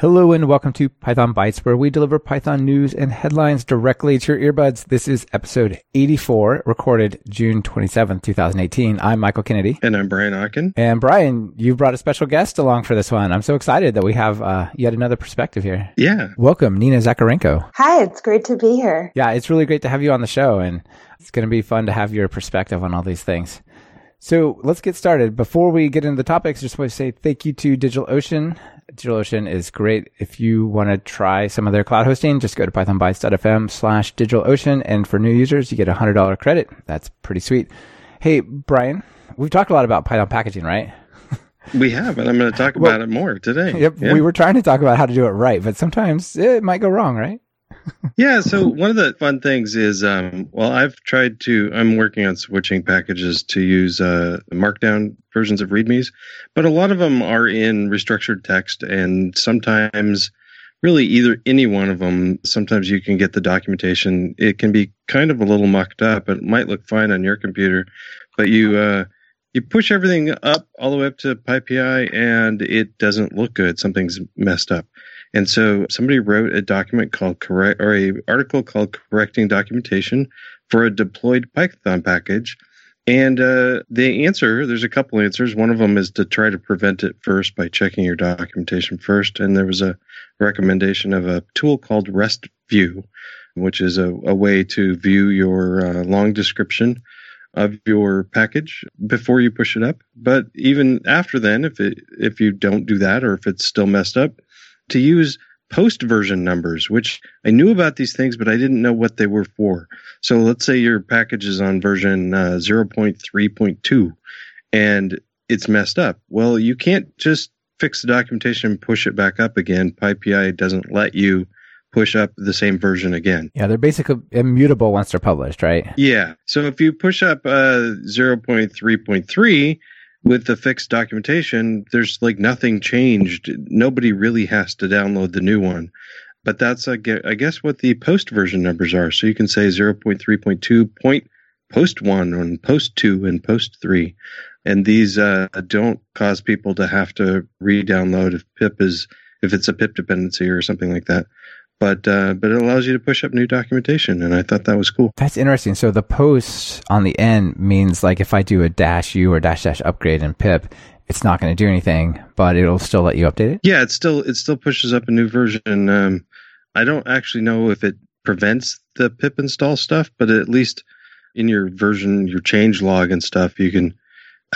Hello and welcome to Python Bytes, where we deliver Python news and headlines directly to your earbuds. This is episode 84, recorded June 27th, 2018. I'm Michael Kennedy. And I'm Brian Okken. And Brian, you've brought a special guest along for this one. I'm so excited that we have uh, yet another perspective here. Yeah. Welcome, Nina Zakarenko. Hi, it's great to be here. Yeah, it's really great to have you on the show, and it's going to be fun to have your perspective on all these things. So let's get started. Before we get into the topics, I just want to say thank you to DigitalOcean. DigitalOcean is great. If you want to try some of their cloud hosting, just go to pythonbytes.fm slash DigitalOcean. And for new users, you get a $100 credit. That's pretty sweet. Hey, Brian, we've talked a lot about Python packaging, right? We have, and I'm going to talk about well, it more today. Yep. Yeah. We were trying to talk about how to do it right, but sometimes it might go wrong, right? Yeah. So one of the fun things is, um, well, I've tried to. I'm working on switching packages to use uh, Markdown versions of README's, but a lot of them are in restructured text, and sometimes, really, either any one of them. Sometimes you can get the documentation. It can be kind of a little mucked up. It might look fine on your computer, but you. Uh, you push everything up all the way up to PyPI and it doesn't look good. Something's messed up. And so somebody wrote a document called correct or a article called correcting documentation for a deployed Python package. And uh, the answer, there's a couple answers. One of them is to try to prevent it first by checking your documentation first. And there was a recommendation of a tool called REST View, which is a, a way to view your uh, long description of your package before you push it up. But even after then, if it if you don't do that or if it's still messed up, to use post version numbers, which I knew about these things, but I didn't know what they were for. So let's say your package is on version uh, 0.3.2 and it's messed up. Well, you can't just fix the documentation and push it back up again. PyPI doesn't let you push up the same version again. Yeah, they're basically immutable once they're published, right? Yeah. So if you push up uh, 0.3.3, with the fixed documentation, there's like nothing changed. Nobody really has to download the new one. But that's, I guess, what the post version numbers are. So you can say 0.3.2 point post one and post two and post three. And these uh, don't cause people to have to re-download if pip is if it's a pip dependency or something like that but uh, but it allows you to push up new documentation, and I thought that was cool. That's interesting. So the post on the end means like if I do a dash u or dash dash upgrade in pip, it's not going to do anything, but it'll still let you update it. Yeah, it still it still pushes up a new version. Um, I don't actually know if it prevents the pip install stuff, but at least in your version, your change log and stuff, you can.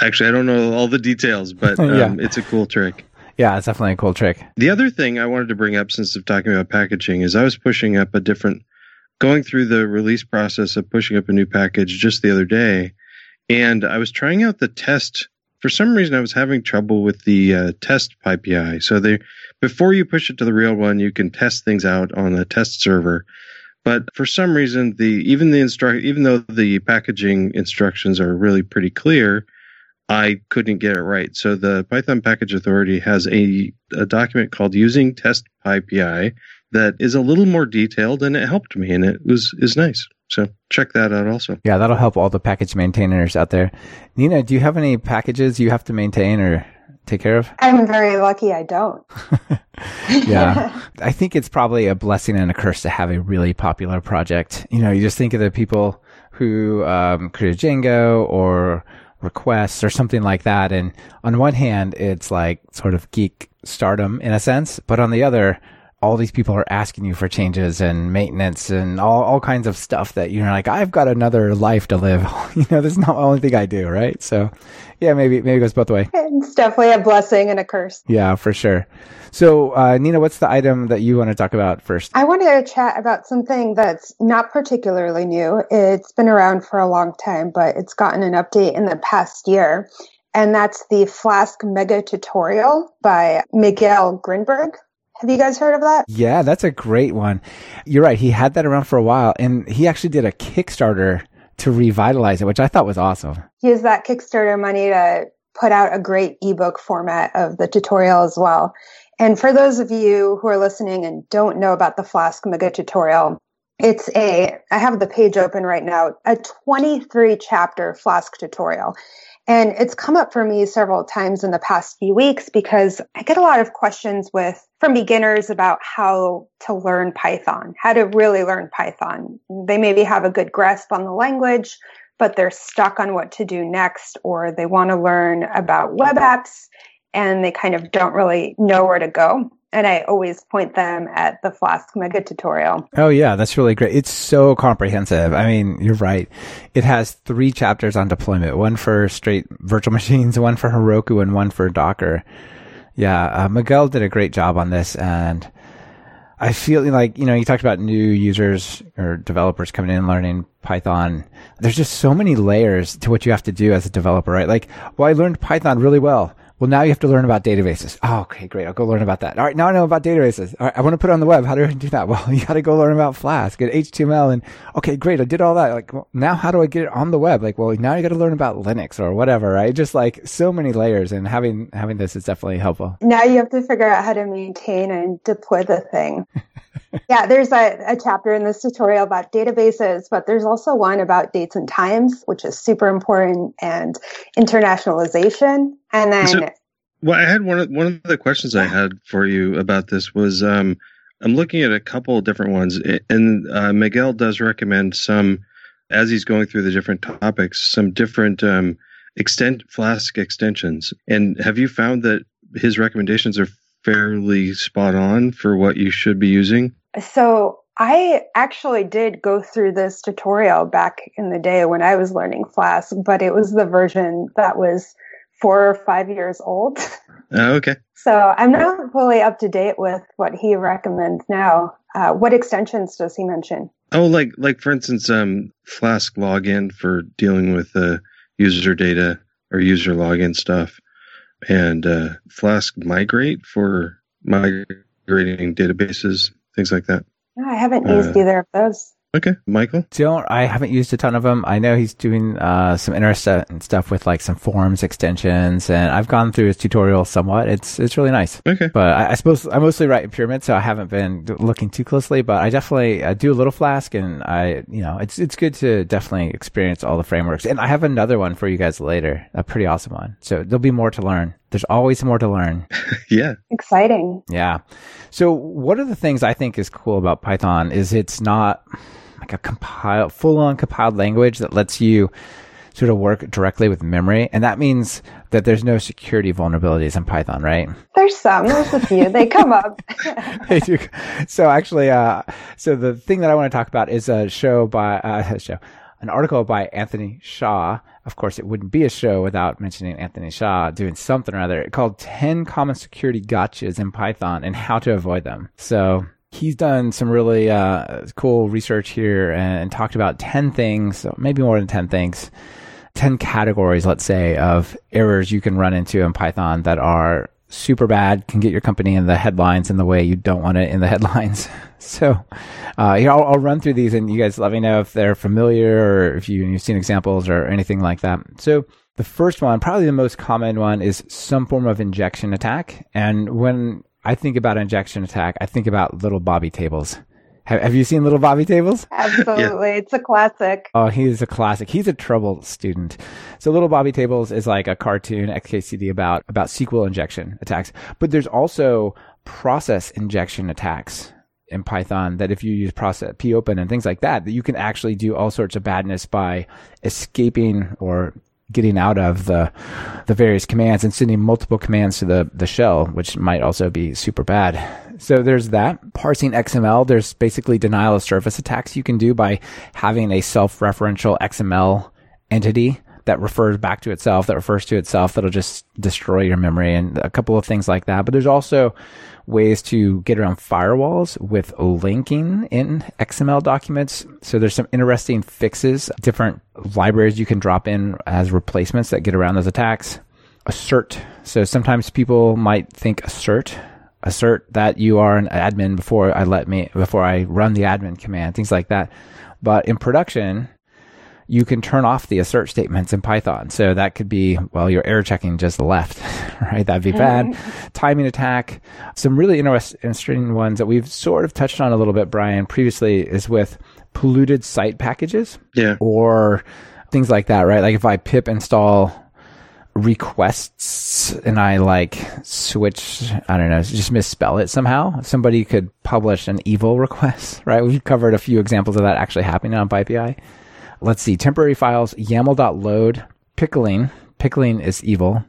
Actually, I don't know all the details, but um, yeah. it's a cool trick. Yeah, it's definitely a cool trick. The other thing I wanted to bring up since I'm talking about packaging is I was pushing up a different, going through the release process of pushing up a new package just the other day, and I was trying out the test. For some reason, I was having trouble with the uh, test PyPI. So they, before you push it to the real one, you can test things out on a test server. But for some reason, the even the instruct even though the packaging instructions are really pretty clear, I couldn't get it right. So the Python Package Authority has a, a document called Using Test PyPI that is a little more detailed and it helped me and it was is nice. So check that out also. Yeah, that'll help all the package maintainers out there. Nina, do you have any packages you have to maintain or take care of? I'm very lucky I don't. yeah. I think it's probably a blessing and a curse to have a really popular project. You know, you just think of the people who um, created Django or requests or something like that. And on one hand, it's like sort of geek stardom in a sense, but on the other, all these people are asking you for changes and maintenance and all, all kinds of stuff that you're like, I've got another life to live. you know, this is not the only thing I do, right? So yeah, maybe, maybe it goes both ways. It's definitely a blessing and a curse. Yeah, for sure. So, uh, Nina, what's the item that you want to talk about first? I want to chat about something that's not particularly new. It's been around for a long time, but it's gotten an update in the past year. And that's the Flask Mega Tutorial by Miguel Grinberg. Have you guys heard of that? Yeah, that's a great one. You're right. He had that around for a while and he actually did a Kickstarter to revitalize it, which I thought was awesome. He used that Kickstarter money to put out a great ebook format of the tutorial as well. And for those of you who are listening and don't know about the Flask Mega tutorial, It's a, I have the page open right now, a 23 chapter Flask tutorial. And it's come up for me several times in the past few weeks because I get a lot of questions with from beginners about how to learn Python, how to really learn Python. They maybe have a good grasp on the language, but they're stuck on what to do next, or they want to learn about web apps and they kind of don't really know where to go and I always point them at the Flask Mega tutorial. Oh yeah, that's really great. It's so comprehensive. I mean, you're right. It has three chapters on deployment: one for straight virtual machines, one for Heroku, and one for Docker. Yeah, uh, Miguel did a great job on this, and I feel like you know you talked about new users or developers coming in learning Python. There's just so many layers to what you have to do as a developer, right? Like, well, I learned Python really well. Well, now you have to learn about databases. Oh, okay, great. I'll go learn about that. All right, now I know about databases. All right, I want to put it on the web. How do I do that? Well, you got to go learn about Flask and HTML. And okay, great. I did all that. Like, well, now how do I get it on the web? Like, well, now you got to learn about Linux or whatever, right? Just like so many layers, and having having this is definitely helpful. Now you have to figure out how to maintain and deploy the thing. yeah, there's a, a chapter in this tutorial about databases, but there's also one about dates and times, which is super important, and internationalization. And then so- well, I had one of one of the questions I had for you about this was um, I'm looking at a couple of different ones, and uh, Miguel does recommend some as he's going through the different topics, some different um, extend Flask extensions. And have you found that his recommendations are fairly spot on for what you should be using? So I actually did go through this tutorial back in the day when I was learning Flask, but it was the version that was four or five years old. Oh, okay. So I'm not fully up to date with what he recommends now. Uh, what extensions does he mention? Oh, like like for instance, um, Flask login for dealing with uh, user data or user login stuff, and uh, Flask migrate for migrating databases, things like that. I haven't used uh, either of those. Okay, Michael. Don't I haven't used a ton of them. I know he's doing uh, some interesting stuff with like some forms extensions, and I've gone through his tutorial somewhat. It's it's really nice. Okay, but I, I suppose I mostly write in Pyramid, so I haven't been looking too closely. But I definitely uh, do a little Flask, and I you know it's it's good to definitely experience all the frameworks. And I have another one for you guys later, a pretty awesome one. So there'll be more to learn. There's always more to learn. yeah. Exciting. Yeah. So one of the things I think is cool about Python is it's not like a compiled, full on compiled language that lets you sort of work directly with memory. And that means that there's no security vulnerabilities in Python, right? There's some, there's a few. they come up. they do. So actually, uh, so the thing that I want to talk about is a show by, uh, a show, an article by Anthony Shaw. Of course, it wouldn't be a show without mentioning Anthony Shaw doing something or other called 10 common security gotchas in Python and how to avoid them. So he's done some really uh, cool research here and talked about 10 things, maybe more than 10 things, 10 categories, let's say, of errors you can run into in Python that are super bad, can get your company in the headlines in the way you don't want it in the headlines. so, uh, yeah, I'll, I'll, run through these and you guys let me know if they're familiar or if you, you've seen examples or anything like that. So, the first one, probably the most common one, is some form of injection attack. And when I think about injection attack, I think about little Bobby tables. Have, have you seen Little Bobby Tables? Absolutely. yeah. It's a classic. Oh, he's a classic. He's a trouble student. So Little Bobby Tables is like a cartoon XKCD about, about SQL injection attacks. But there's also process injection attacks in Python that if you use process popen and things like that, that you can actually do all sorts of badness by escaping or getting out of the the various commands and sending multiple commands to the the shell, which might also be super bad. So there's that. Parsing XML, there's basically denial of service attacks you can do by having a self-referential XML entity that refers back to itself, that refers to itself, that'll just destroy your memory and a couple of things like that. But there's also ways to get around firewalls with linking in XML documents. So there's some interesting fixes, different libraries you can drop in as replacements that get around those attacks. Assert. So sometimes people might think assert assert that you are an admin before I let me before I run the admin command, things like that. But in production, you can turn off the assert statements in Python. So that could be, well, you're error checking just left, right? That'd be bad. Timing attack. Some really interesting ones that we've sort of touched on a little bit, Brian, previously is with polluted site packages. Yeah. Or things like that, right? Like if I pip install requests and I like switch, I don't know, just misspell it somehow, somebody could publish an evil request, right? We've covered a few examples of that actually happening on PyPI. Let's see, temporary files, YAML.load, pickling. Pickling is evil.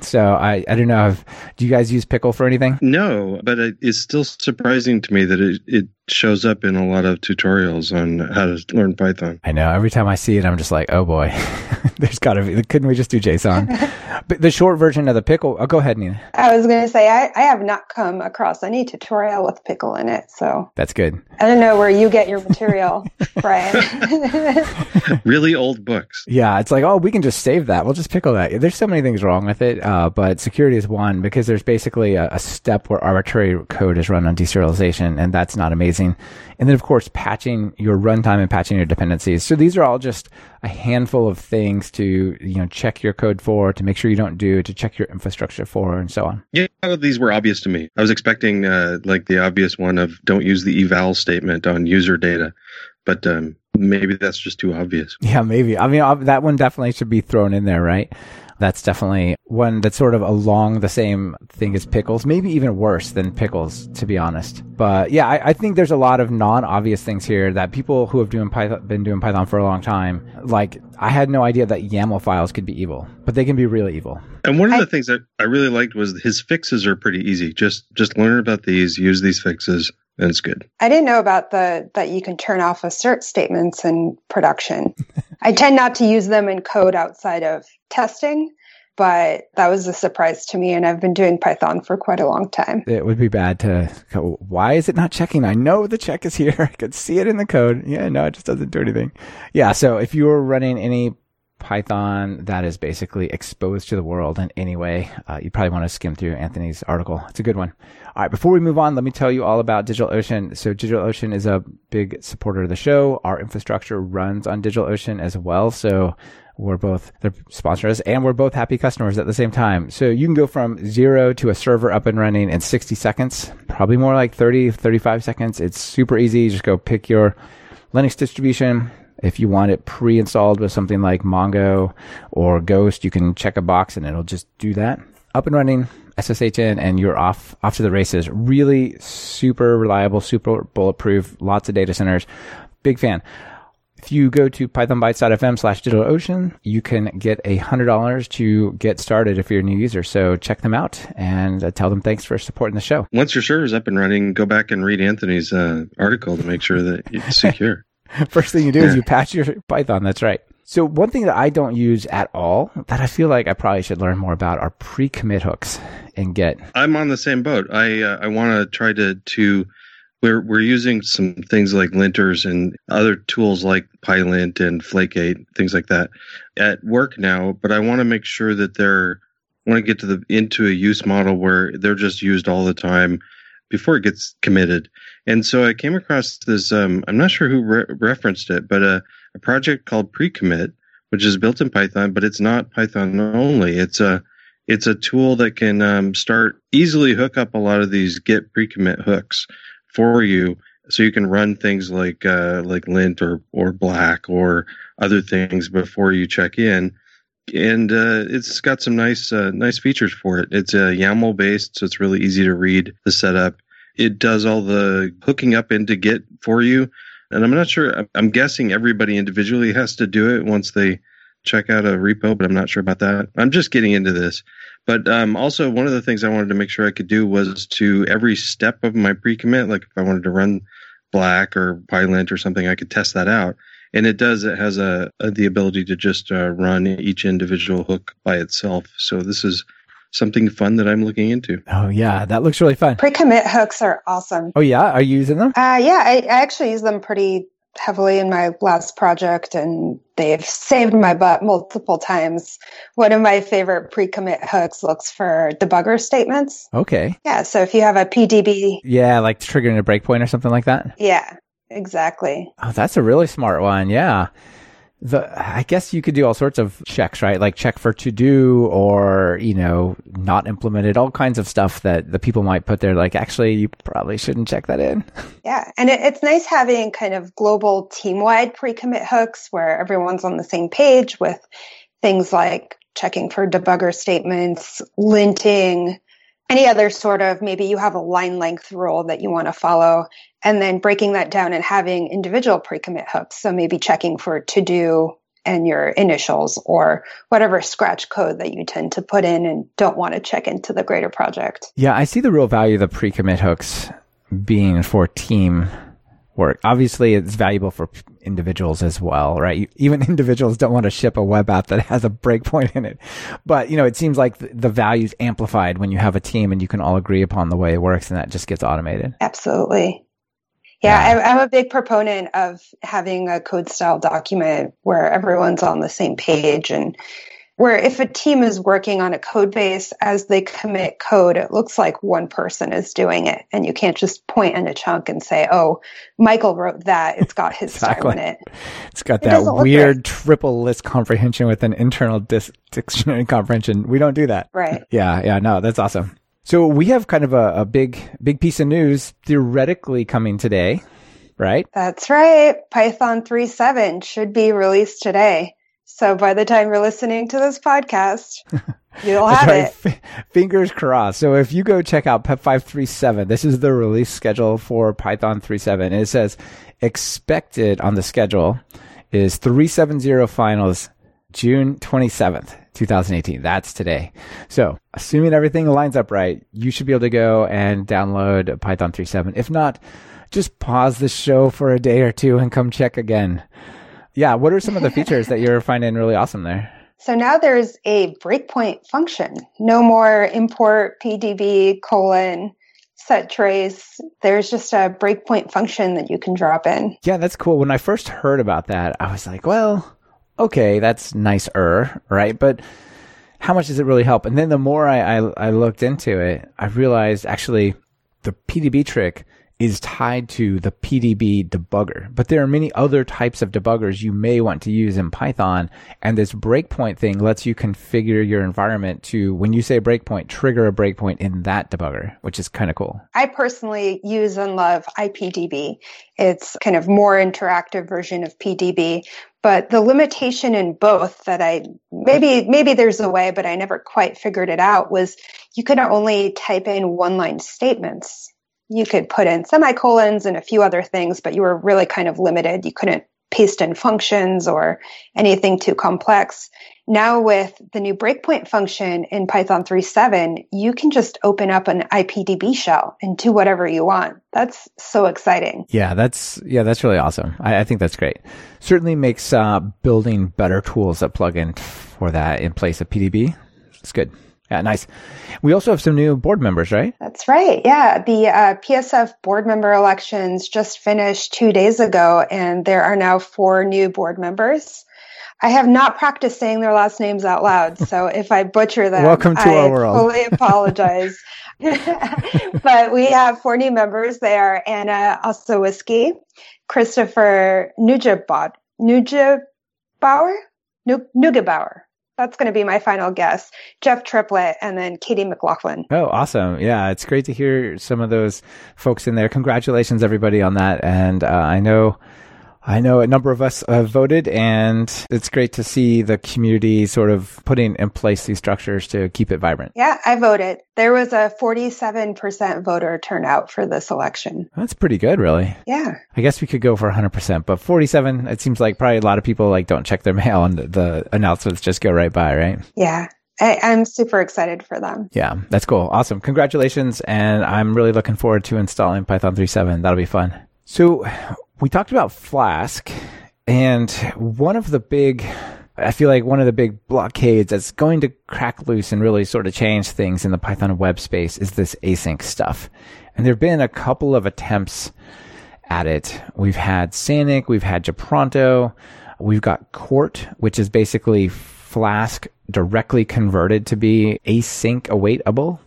So I, I don't know. If, do you guys use Pickle for anything? No, but it's still surprising to me that it, it shows up in a lot of tutorials on how to learn Python. I know. Every time I see it, I'm just like, oh boy, there's got to be. Couldn't we just do JSON? but the short version of the Pickle. Oh, go ahead, Nina. I was going to say I, I have not come across any tutorial with Pickle in it, so that's good. I don't know where you get your material, Brian. really old books. Yeah, it's like, oh, we can just save that. We'll just pickle that. There's so many things wrong with it, uh, but security is one because there's basically a, a step where arbitrary code is run on deserialization, and that's not amazing and then of course patching your runtime and patching your dependencies. So these are all just a handful of things to you know check your code for, to make sure you don't do, to check your infrastructure for, and so on. Yeah, these were obvious to me. I was expecting uh, like the obvious one of don't use the eval statement on user data, but um, maybe that's just too obvious. Yeah, maybe. I mean, that one definitely should be thrown in there, right? That's definitely one that's sort of along the same thing as pickles, maybe even worse than pickles, to be honest. But yeah, I, I think there's a lot of non-obvious things here that people who have doing Python, been doing Python for a long time, like I had no idea that YAML files could be evil, but they can be really evil. And one of the things that I really liked was his fixes are pretty easy. Just just learn about these, use these fixes, and it's good. I didn't know about the that you can turn off assert statements in production. I tend not to use them in code outside of testing, but that was a surprise to me. And I've been doing Python for quite a long time. It would be bad to go, why is it not checking? I know the check is here. I could see it in the code. Yeah, no, it just doesn't do anything. Yeah. So if you were running any Python that is basically exposed to the world in any way, uh, you probably want to skim through Anthony's article. It's a good one. All right, before we move on, let me tell you all about DigitalOcean. So DigitalOcean is a big supporter of the show. Our infrastructure runs on DigitalOcean as well. So we're both they're sponsors and we're both happy customers at the same time. So you can go from zero to a server up and running in 60 seconds, probably more like 30, 35 seconds. It's super easy. You just go pick your Linux distribution. If you want it pre-installed with something like Mongo or Ghost, you can check a box and it'll just do that. Up and running, SSH in, and you're off off to the races. Really super reliable, super bulletproof, lots of data centers. Big fan. If you go to pythonbytes.fm slash digitalocean, you can get a $100 to get started if you're a new user. So check them out and uh, tell them thanks for supporting the show. Once your server's up and running, go back and read Anthony's uh, article to make sure that it's secure. First thing you do is you patch your Python. That's right. So one thing that I don't use at all that I feel like I probably should learn more about are pre-commit hooks in Git. I'm on the same boat. I uh, I want to try to to we're we're using some things like linters and other tools like PyLint and Flake8, things like that at work now. But I want to make sure that they're I want to get to the into a use model where they're just used all the time before it gets committed. And so I came across this. Um, I'm not sure who re- referenced it, but a, a project called Precommit, which is built in Python, but it's not Python only. It's a it's a tool that can um, start easily hook up a lot of these Git pre-commit hooks for you so you can run things like uh, like lint or or black or other things before you check in and uh, it's got some nice uh, nice features for it. It's a yaml based so it's really easy to read the setup. It does all the hooking up into git for you and i'm not sure i'm guessing everybody individually has to do it once they check out a repo but i'm not sure about that. I'm just getting into this. But um, also, one of the things I wanted to make sure I could do was to every step of my pre-commit, like if I wanted to run Black or PyLint or something, I could test that out. And it does. It has a, a the ability to just uh, run each individual hook by itself. So this is something fun that I'm looking into. Oh yeah, that looks really fun. Pre-commit hooks are awesome. Oh yeah, are you using them? Uh, yeah, I, I actually use them pretty heavily in my last project and they've saved my butt multiple times. One of my favorite pre-commit hooks looks for debugger statements. Okay. Yeah. So if you have a PDB. Yeah, like triggering a breakpoint or something like that. Yeah, exactly. Oh, that's a really smart one. Yeah. the I guess you could do all sorts of checks, right? Like check for to do or, you know, not implemented, all kinds of stuff that the people might put there like actually you probably shouldn't check that in. Yeah. And it, it's nice having kind of global team wide pre commit hooks where everyone's on the same page with things like checking for debugger statements, linting, any other sort of maybe you have a line length rule that you want to follow and then breaking that down and having individual pre-commit hooks so maybe checking for to do and your initials or whatever scratch code that you tend to put in and don't want to check into the greater project. Yeah i see the real value of the pre-commit hooks being for team work. Obviously, it's valuable for individuals as well, right? Even individuals don't want to ship a web app that has a breakpoint in it. But, you know, it seems like the value is amplified when you have a team and you can all agree upon the way it works and that just gets automated. Absolutely. Yeah, yeah. I'm a big proponent of having a code style document where everyone's on the same page and where if a team is working on a code base as they commit code, it looks like one person is doing it. And you can't just point in a chunk and say, oh, Michael wrote that. It's got his exactly. style in it. It's got it that weird triple list comprehension with an internal dis- dictionary comprehension. We don't do that. Right. Yeah. Yeah. No, that's awesome. So we have kind of a, a big, big piece of news theoretically coming today, right? That's right. Python 3.7 should be released today. So by the time you're listening to this podcast, you'll have right. it. F- fingers crossed. So if you go check out PEP 537, this is the release schedule for Python 3.7. And it says expected on the schedule is 370 finals June 27th, 2018. That's today. So assuming everything lines up right, you should be able to go and download Python 3.7. If not, just pause the show for a day or two and come check again. Yeah. What are some of the features that you're finding really awesome there? So now there's a breakpoint function. No more import PDB colon set trace. There's just a breakpoint function that you can drop in. Yeah, that's cool. When I first heard about that, I was like, well, okay, that's nicer, right? But how much does it really help? And then the more I, I, I looked into it, I realized actually the PDB trick is tied to the PDB debugger. But there are many other types of debuggers you may want to use in Python. And this breakpoint thing lets you configure your environment to, when you say breakpoint, trigger a breakpoint in that debugger, which is kind of cool. I personally use and love IPDB. It's kind of more interactive version of PDB. But the limitation in both that I maybe maybe there's a way, but I never quite figured it out was you could only type in one line statements you could put in semicolons and a few other things, but you were really kind of limited. You couldn't paste in functions or anything too complex. Now with the new breakpoint function in Python 3.7, you can just open up an IPDB shell and do whatever you want. That's so exciting. Yeah, that's yeah, that's really awesome. I, I think that's great. Certainly makes uh, building better tools that plug in for that in place of PDB. It's good. Yeah, nice. We also have some new board members, right? That's right. Yeah. The uh, PSF board member elections just finished two days ago, and there are now four new board members. I have not practiced saying their last names out loud, so if I butcher them, welcome to I our world. fully apologize. but we have four new members. They are Anna Ossowski, Christopher Nujabauer, Nujabauer, Nugebauer, that's going to be my final guess. Jeff Triplett and then Katie McLaughlin. Oh, awesome. Yeah, it's great to hear some of those folks in there. Congratulations, everybody, on that. And uh, I know I know a number of us have voted, and it's great to see the community sort of putting in place these structures to keep it vibrant. Yeah, I voted. There was a 47% voter turnout for this election. That's pretty good, really. Yeah. I guess we could go for 100%, but 47, it seems like probably a lot of people like don't check their mail and the announcements just go right by, right? Yeah. I, am super excited for them. Yeah, that's cool. Awesome. Congratulations. And I'm really looking forward to installing Python 3.7. That'll be fun. So we talked about Flask, and one of the big, I feel like one of the big blockades that's going to crack loose and really sort of change things in the Python web space is this async stuff. And there have been a couple of attempts at it. We've had Sanic, we've had Japronto, we've got Quart, which is basically Flask directly converted to be async awaitable,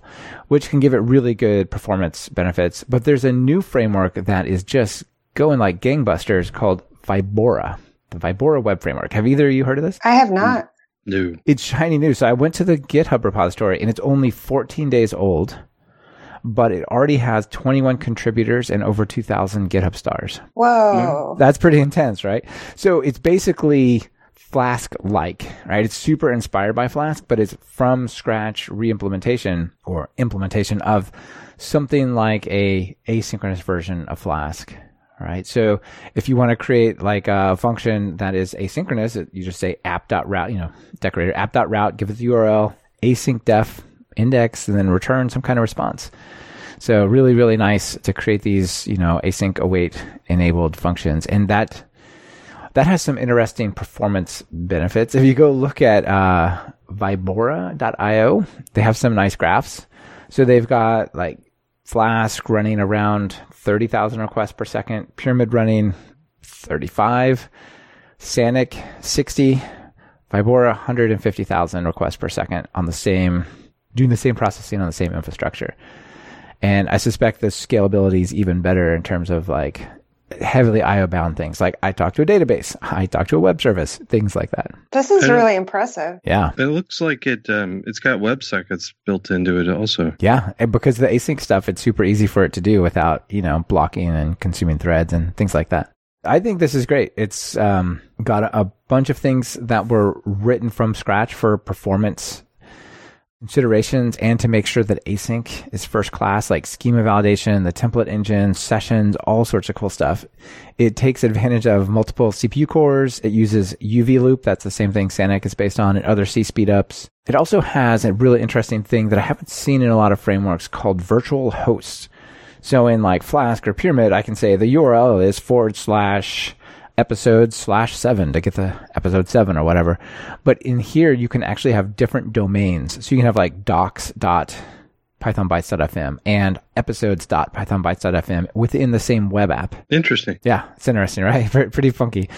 which can give it really good performance benefits. But there's a new framework that is just going like gangbusters called Vibora. the Vibora web framework. Have either of you heard of this? I have not. No. It's shiny new. So I went to the GitHub repository and it's only 14 days old, but it already has 21 contributors and over 2,000 GitHub stars. Whoa. That's pretty intense, right? So it's basically Flask like, right? It's super inspired by Flask, but it's from scratch re-implementation or implementation of something like a asynchronous version of Flask, right? So if you want to create like a function that is asynchronous, you just say app.route, you know, decorator app.route, give it the URL, async def index, and then return some kind of response. So really, really nice to create these, you know, async await enabled functions. And that that has some interesting performance benefits. If you go look at uh, Vibora.io, they have some nice graphs. So they've got like Flask running around 30,000 requests per second, Pyramid running 35, Sanic 60, Vibora 150,000 requests per second on the same, doing the same processing on the same infrastructure. And I suspect the scalability is even better in terms of like heavily IO bound things. Like I talk to a database, I talk to a web service, things like that. This is And- really impressive. Yeah. It looks like it. Um, it's got WebSockets built into it also. Yeah. And because the async stuff, it's super easy for it to do without, you know, blocking and consuming threads and things like that. I think this is great. It's um, got a, a bunch of things that were written from scratch for performance considerations and to make sure that async is first class, like schema validation, the template engine, sessions, all sorts of cool stuff. It takes advantage of multiple CPU cores. It uses uvloop. That's the same thing Sanic is based on and other C speedups. It also has a really interesting thing that I haven't seen in a lot of frameworks called virtual hosts. So in like Flask or Pyramid, I can say the URL is forward slash episode slash seven to get the episode seven or whatever. But in here, you can actually have different domains. So you can have like docs dot pythonbytes.fm and episodes.pythonbytes.fm within the same web app. Interesting. Yeah, it's interesting, right? Pretty funky.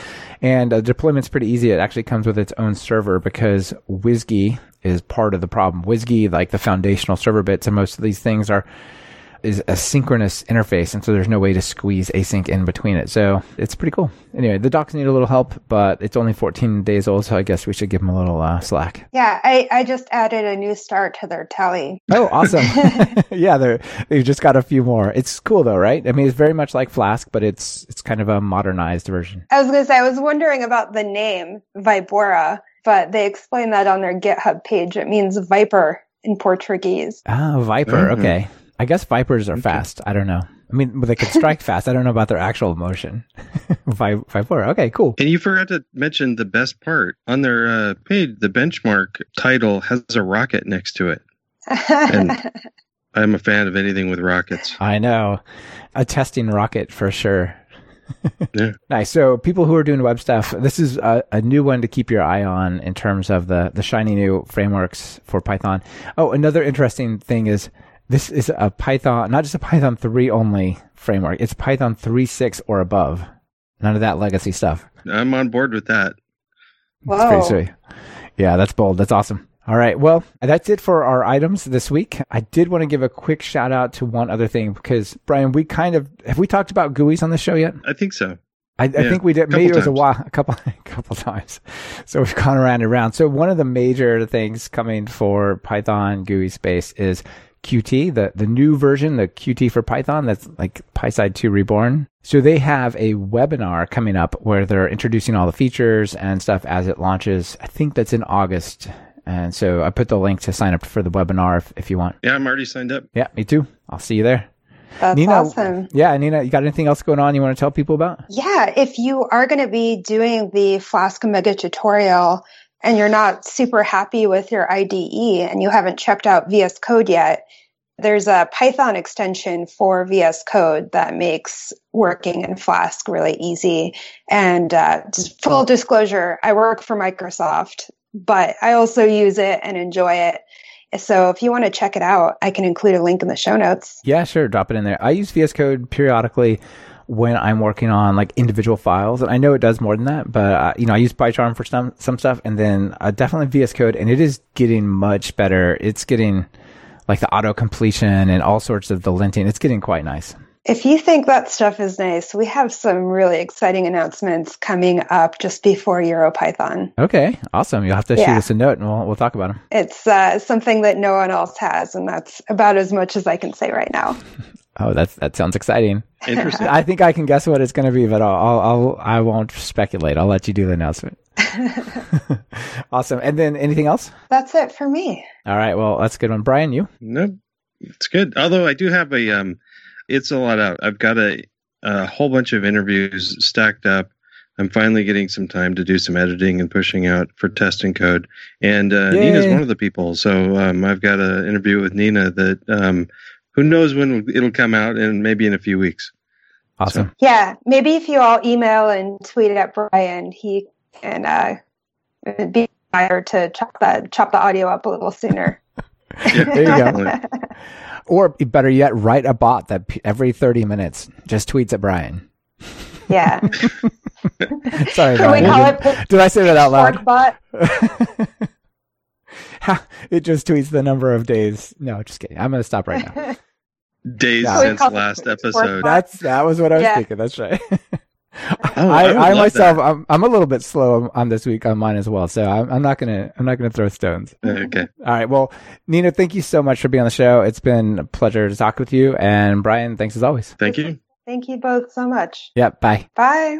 And uh, deployment's pretty easy. It actually comes with its own server because WSGI is part of the problem. WSGI, like the foundational server bits and most of these things are is a synchronous interface, and so there's no way to squeeze async in between it. So it's pretty cool. Anyway, the docs need a little help, but it's only 14 days old, so I guess we should give them a little uh, slack. Yeah, I, I just added a new star to their tally. Oh, awesome! yeah, they're they've just got a few more. It's cool though, right? I mean, it's very much like Flask, but it's it's kind of a modernized version. I was going to say, I was wondering about the name Vibora, but they explained that on their GitHub page. It means viper in Portuguese. Ah, Viper. Mhm. Okay. I guess Vipers are Okay. fast. I don't know. I mean, but they could strike fast. I don't know about their actual motion. Vi- Viper. Okay, cool. And you forgot to mention the best part on their uh, page. The benchmark title has a rocket next to it. And I'm a fan of anything with rockets. I know. A testing rocket for sure. Yeah. Nice. So people who are doing web stuff, this is a, a new one to keep your eye on in terms of the, the shiny new frameworks for Python. Oh, another interesting thing is this is a Python, not just a Python 3 only framework. It's Python 3.6 or above. None of that legacy stuff. I'm on board with that. That's pretty Whoa. Yeah, that's bold. That's awesome. All right. Well, that's it for our items this week. I did want to give a quick shout out to one other thing because Brian, we kind of have we talked about GUIs on the show yet? I think so. I, I think we did. couple Maybe it was a while, a couple, a couple times. So we've gone around and around. So one of the major things coming for Python GUI space is Qt, the the new version, the Qt for Python. That's like PySide 2 Reborn. So they have a webinar coming up where they're introducing all the features and stuff as it launches. I think that's in August. And so I put the link to sign up for the webinar if, if you want. Yeah, I'm already signed up. Yeah, me too. I'll see you there. That's Nina, awesome. Yeah, Nina, you got anything else going on you want to tell people about? Yeah, if you are going to be doing the Flask Omega tutorial and you're not super happy with your IDE and you haven't checked out VS Code yet, there's a Python extension for VS Code that makes working in Flask really easy. And uh, just full disclosure, I work for Microsoft, but I also use it and enjoy it. So if you want to check it out, I can include a link in the show notes. Yeah, sure. Drop it in there. I use VS Code periodically when I'm working on like individual files, and I know it does more than that. But uh, you know, I use PyCharm for some some stuff, and then uh, definitely VS Code, and it is getting much better. It's getting like the auto completion and all sorts of the linting. It's getting quite nice. If you think that stuff is nice, we have some really exciting announcements coming up just before EuroPython. Okay, awesome. You'll have to shoot us a note and we'll, we'll talk about them. It's uh, something that no one else has, and that's about as much as I can say right now. Oh, that's, that sounds exciting. Interesting. I think I can guess what it's going to be, but I'll, I'll, I'll, I won't speculate. I'll let you do the announcement. awesome. And then anything else? That's it for me. All right. Well, that's a good one. Brian, you? No, it's good. Although I do have a, um, it's a lot out. I've got a, a whole bunch of interviews stacked up. I'm finally getting some time to do some editing and pushing out for testing code. And uh, Nina's one of the people. So um, I've got an interview with Nina that um, who knows when it'll come out, and maybe in a few weeks. Awesome. Yeah, maybe if you all email and tweet it at Brian, he can uh, be inspired to chop the chop the audio up a little sooner. Yeah, There you go. Or better yet, write a bot that every 30 minutes just tweets at Brian. Yeah. Sorry, Can we Brian. call it Did I say that out loud? Porkbot? Ha, it just tweets the number of days. No, just kidding. I'm going to stop right now. Days Yeah. since We call it last episode. That's that was what I was Yeah. thinking. That's right. Oh, I, I I, myself, that. I'm, I'm a little bit slow on this week on mine as well. So I'm, I'm not gonna, I'm not gonna throw stones. Uh, okay. All right. Well, Nina, thank you so much for being on the show. It's been a pleasure to talk with you. And Brian, thanks as always. Thank you. Thank you both so much. Yep. Bye. Bye.